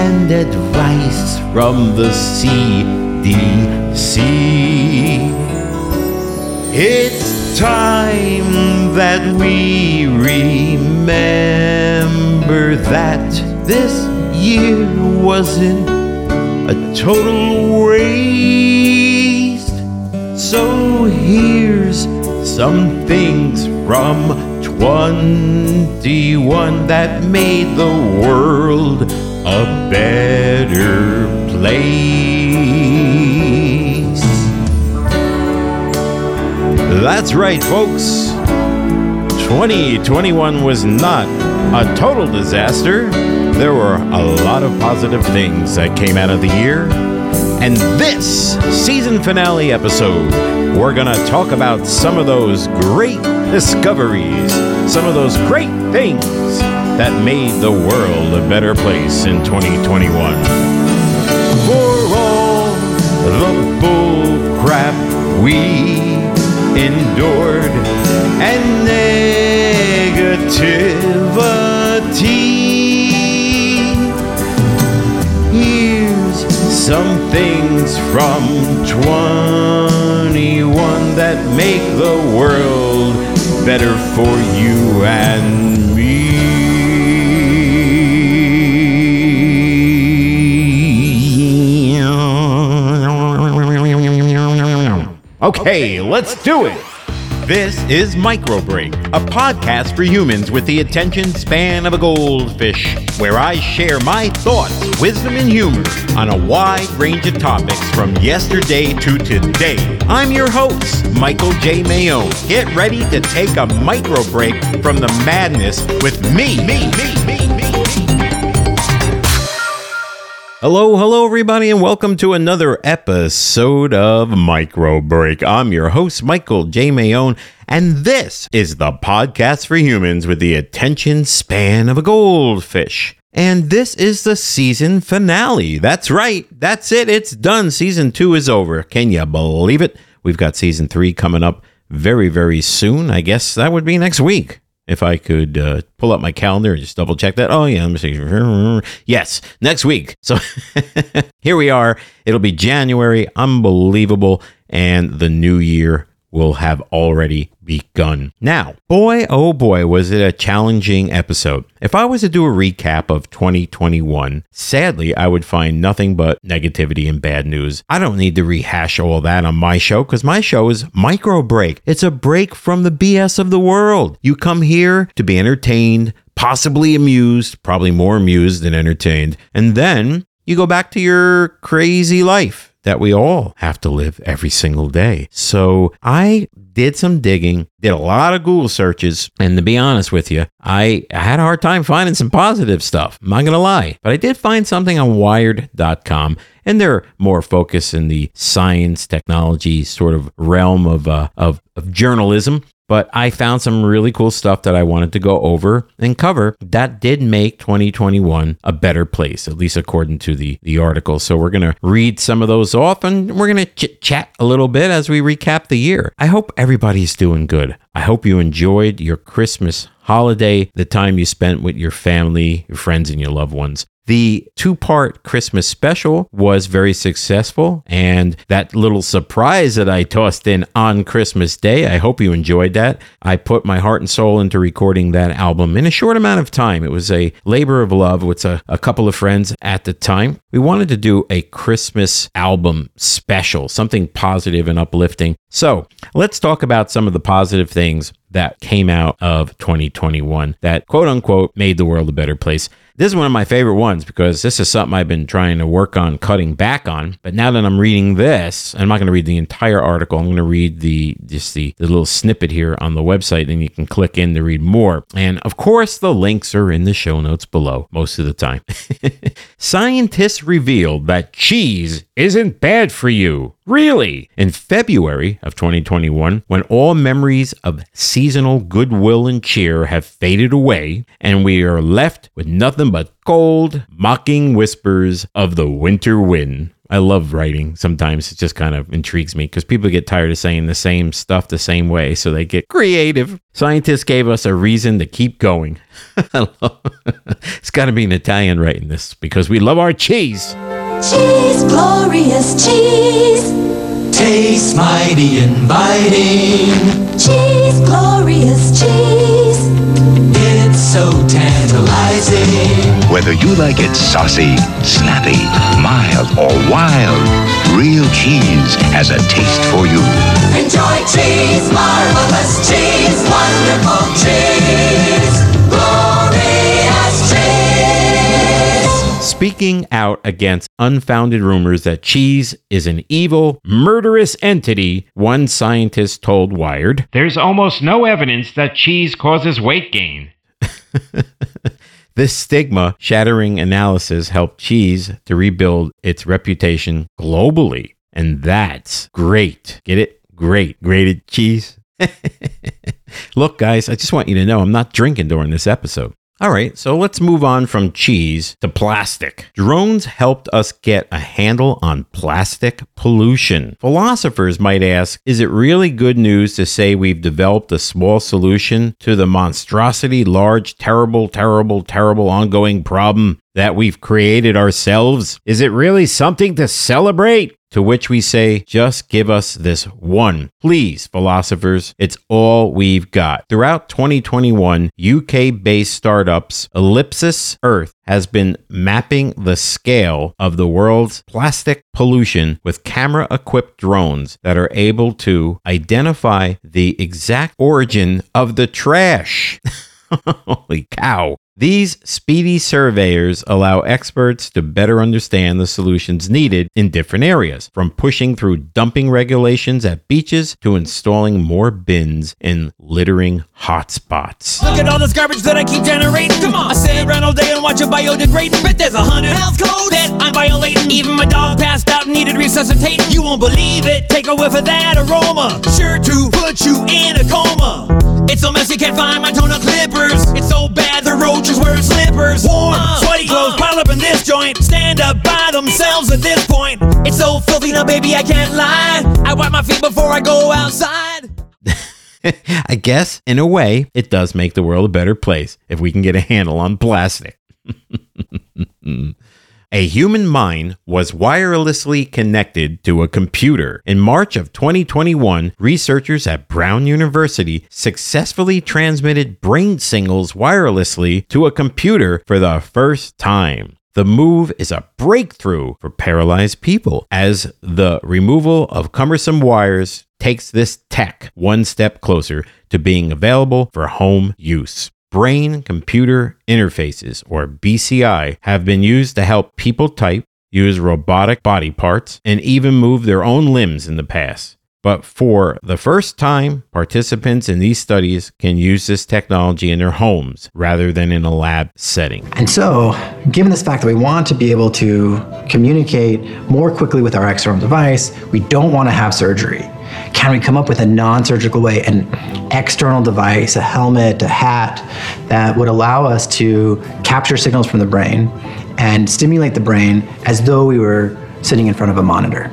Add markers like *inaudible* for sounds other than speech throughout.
and advice from the CDC. It's time that we remember that this year wasn't a total waste. So here's some things from 21 that made the world a better place. That's right, folks. 2021 was not a total disaster. There were a lot of positive things that came out of the year. And this season finale episode, we're going to talk about some of those great discoveries, some of those great things that made the world a better place in 2021. For all the bull crap we endured and negativity. Here's some things from 21 that make the world better for you and me. Okay, let's do it. This is Micro Break, a podcast for humans with the attention span of a goldfish, where I share my thoughts, wisdom, and humor on a wide range of topics from yesterday to today. I'm your host, Michael J. Mayo. Get ready to take a micro break from the madness with me, me, me, me, me. Hello, hello, everybody, and welcome to another episode of Micro Break. I'm your host, Michael J. Mayone, and this is the podcast for humans with the attention span of a goldfish. And this is the season finale. That's right. That's it. It's done. Season two is over. Can you believe it? We've got season three coming up very, very soon. I guess that would be next week if I could uh, pull up my calendar and just double check that. Oh, yeah, let me see. Yes, next week. *laughs* So here we are. It'll be January. Unbelievable. And the new year will have already begun. Now, boy, oh boy, was it a challenging episode. If I was to do a recap of 2021, sadly, I would find nothing but negativity and bad news. I don't need to rehash all that on my show because my show is Micro Break. It's a break from the BS of the world. You come here to be entertained, possibly amused, probably more amused than entertained, and then you go back to your crazy life that we all have to live every single day. So I did some digging, did a lot of Google searches, and to be honest with you, I had a hard time finding some positive stuff. I'm not going to lie, but I did find something on wired.com. And they're more focused in the science, technology sort of realm of, uh, of, of journalism but I found some really cool stuff that I wanted to go over and cover that did make 2021 a better place, at least according to the, the article. So we're going to read some of those off and we're going to chit chat a little bit as we recap the year. I hope everybody's doing good. I hope you enjoyed your Christmas holiday, the time you spent with your family, your friends, and your loved ones. The two part Christmas special was very successful, and that little surprise that I tossed in on Christmas Day, I hope you enjoyed that. I put my heart and soul into recording that album in a short amount of time. It was a labor of love with a, a couple of friends at the time. We wanted to do a Christmas album special, something positive and uplifting. So let's talk about some of the positive things that came out of 2021 that quote unquote made the world a better place. This is one of my favorite ones because this is something I've been trying to work on cutting back on. But now that I'm reading this, I'm not going to read the entire article. I'm going to read the just the, the little snippet here on the website, and you can click in to read more. And of course, the links are in the show notes below most of the time. *laughs* Scientists revealed that cheese isn't bad for you. Really? In February of 2021, when all memories of seasonal goodwill and cheer have faded away, and we are left with nothing but cold, mocking whispers of the winter wind. I love writing. Sometimes it just kind of intrigues me because people get tired of saying the same stuff the same way, so they get creative. Scientists gave us a reason to keep going. *laughs* *laughs* it's got to be an Italian writing this because we love our cheese. Cheese, glorious cheese. Tastes mighty inviting. Cheese, glorious cheese. It's so tantalizing. Whether you like it saucy, snappy, mild, or wild, real cheese has a taste for you. Enjoy cheese, marvelous cheese, wonderful cheese, Speaking out against unfounded rumors that cheese is an evil, murderous entity, one scientist told Wired, There's almost no evidence that cheese causes weight gain. *laughs* This stigma shattering analysis helped cheese to rebuild its reputation globally. And that's great. Get it? Great. Grated cheese. *laughs* Look, guys, I just want you to know I'm not drinking during this episode. All right, so let's move on from cheese to plastic. Drones helped us get a handle on plastic pollution. Philosophers might ask Is it really good news to say we've developed a small solution to the monstrosity, large, terrible, terrible, terrible ongoing problem that we've created ourselves? Is it really something to celebrate? To which we say, just give us this one. Please, philosophers, it's all we've got. Throughout 2021, UK based startups Ellipsis Earth has been mapping the scale of the world's plastic pollution with camera equipped drones that are able to identify the exact origin of the trash. *laughs* Holy cow. These speedy surveyors allow experts to better understand the solutions needed in different areas, from pushing through dumping regulations at beaches to installing more bins in littering hotspots. Look at all this garbage that I keep generating. Come on, I sit around all day and watch it biodegrade. Bet there's a hundred health codes that I'm violating. Even my dog passed out and needed resuscitating. You won't believe it. Take a whiff of that aroma. Sure to put you in a coma. It's so messy, can't find my toner Stand up by themselves at this point. It's so filthy now, baby, I can't lie. I wipe my feet before I go outside. *laughs* I guess, in a way, it does make the world a better place if we can get a handle on plastic. *laughs* A human mind was wirelessly connected to a computer. In March of 2021, researchers at Brown University successfully transmitted brain signals wirelessly to a computer for the first time. The move is a breakthrough for paralyzed people as the removal of cumbersome wires takes this tech one step closer to being available for home use. Brain computer interfaces, or BCI, have been used to help people type, use robotic body parts, and even move their own limbs in the past. But for the first time, participants in these studies can use this technology in their homes rather than in a lab setting. And so, given this fact that we want to be able to communicate more quickly with our external device, we don't want to have surgery. Can we come up with a non surgical way, an external device, a helmet, a hat, that would allow us to capture signals from the brain and stimulate the brain as though we were sitting in front of a monitor?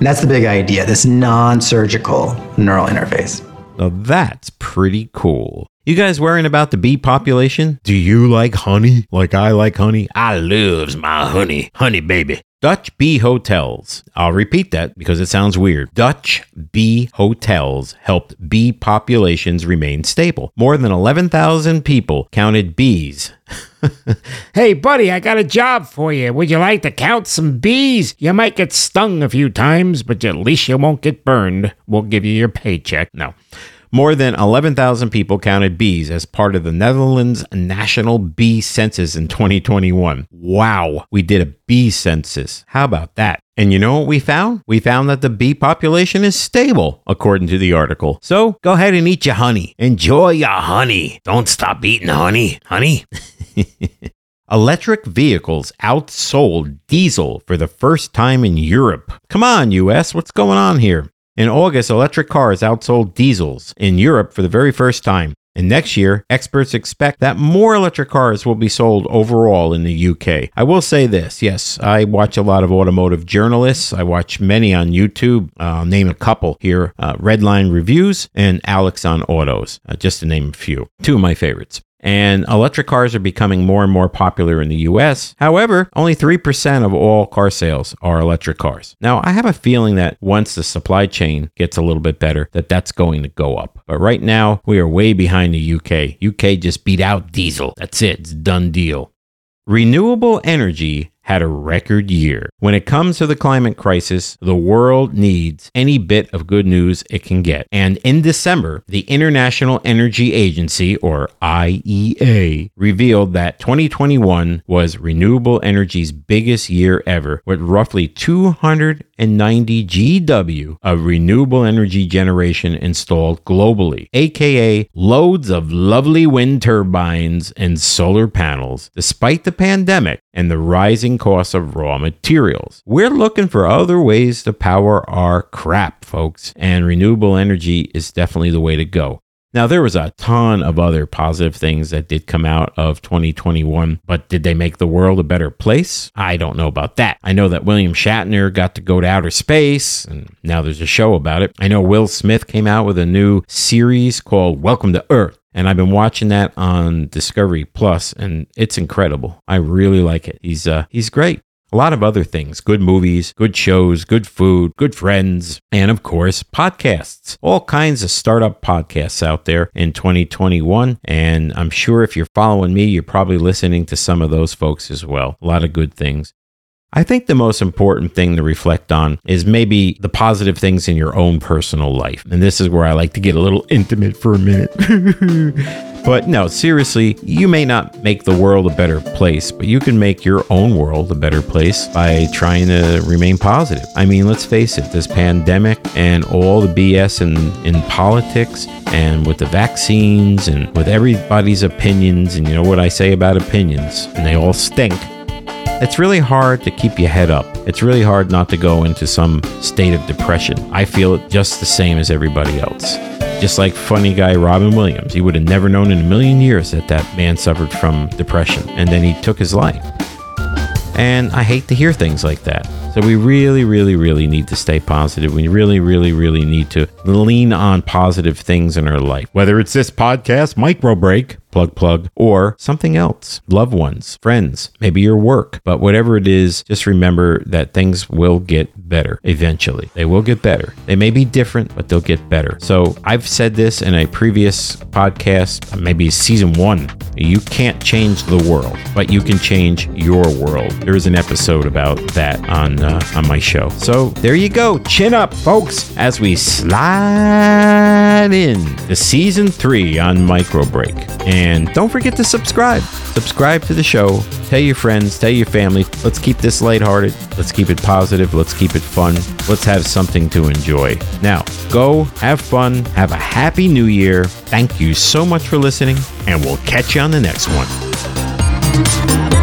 And that's the big idea this non surgical neural interface. Now that's pretty cool. You guys worrying about the bee population? Do you like honey like I like honey? I loves my honey. Honey baby. Dutch Bee Hotels. I'll repeat that because it sounds weird. Dutch Bee Hotels helped bee populations remain stable. More than 11,000 people counted bees. *laughs* Hey, buddy, I got a job for you. Would you like to count some bees? You might get stung a few times, but at least you won't get burned. We'll give you your paycheck. No. More than 11,000 people counted bees as part of the Netherlands National Bee Census in 2021. Wow, we did a bee census. How about that? And you know what we found? We found that the bee population is stable, according to the article. So go ahead and eat your honey. Enjoy your honey. Don't stop eating honey. Honey. *laughs* Electric vehicles outsold diesel for the first time in Europe. Come on, US, what's going on here? In August, electric cars outsold diesels in Europe for the very first time. And next year, experts expect that more electric cars will be sold overall in the UK. I will say this yes, I watch a lot of automotive journalists. I watch many on YouTube. I'll name a couple here uh, Redline Reviews and Alex on Autos, uh, just to name a few. Two of my favorites. And electric cars are becoming more and more popular in the US. However, only 3% of all car sales are electric cars. Now, I have a feeling that once the supply chain gets a little bit better, that that's going to go up. But right now, we are way behind the UK. UK just beat out diesel. That's it. It's done deal. Renewable energy had a record year. When it comes to the climate crisis, the world needs any bit of good news it can get. And in December, the International Energy Agency, or IEA, revealed that 2021 was renewable energy's biggest year ever, with roughly 290 GW of renewable energy generation installed globally, aka loads of lovely wind turbines and solar panels, despite the pandemic and the rising cost of raw materials. We're looking for other ways to power our crap, folks, and renewable energy is definitely the way to go. Now, there was a ton of other positive things that did come out of 2021, but did they make the world a better place? I don't know about that. I know that William Shatner got to go to outer space, and now there's a show about it. I know Will Smith came out with a new series called Welcome to Earth. And I've been watching that on Discovery Plus, and it's incredible. I really like it. He's uh, he's great. A lot of other things good movies, good shows, good food, good friends, and of course, podcasts. All kinds of startup podcasts out there in 2021. And I'm sure if you're following me, you're probably listening to some of those folks as well. A lot of good things. I think the most important thing to reflect on is maybe the positive things in your own personal life. And this is where I like to get a little intimate for a minute. *laughs* but no, seriously, you may not make the world a better place, but you can make your own world a better place by trying to remain positive. I mean, let's face it, this pandemic and all the BS in, in politics and with the vaccines and with everybody's opinions, and you know what I say about opinions, and they all stink. It's really hard to keep your head up. It's really hard not to go into some state of depression. I feel it just the same as everybody else. Just like funny guy Robin Williams, he would have never known in a million years that that man suffered from depression, and then he took his life. And I hate to hear things like that. So we really, really, really need to stay positive. We really, really, really need to lean on positive things in our life. Whether it's this podcast, micro break, plug plug, or something else. Loved ones, friends, maybe your work. But whatever it is, just remember that things will get better eventually. They will get better. They may be different, but they'll get better. So I've said this in a previous podcast, maybe season one. You can't change the world, but you can change your world. There is an episode about that on uh, on my show. So there you go. Chin up, folks, as we slide in to season three on Micro Break. And don't forget to subscribe. Subscribe to the show. Tell your friends, tell your family. Let's keep this lighthearted. Let's keep it positive. Let's keep it fun. Let's have something to enjoy. Now, go have fun. Have a happy new year. Thank you so much for listening, and we'll catch you on the next one.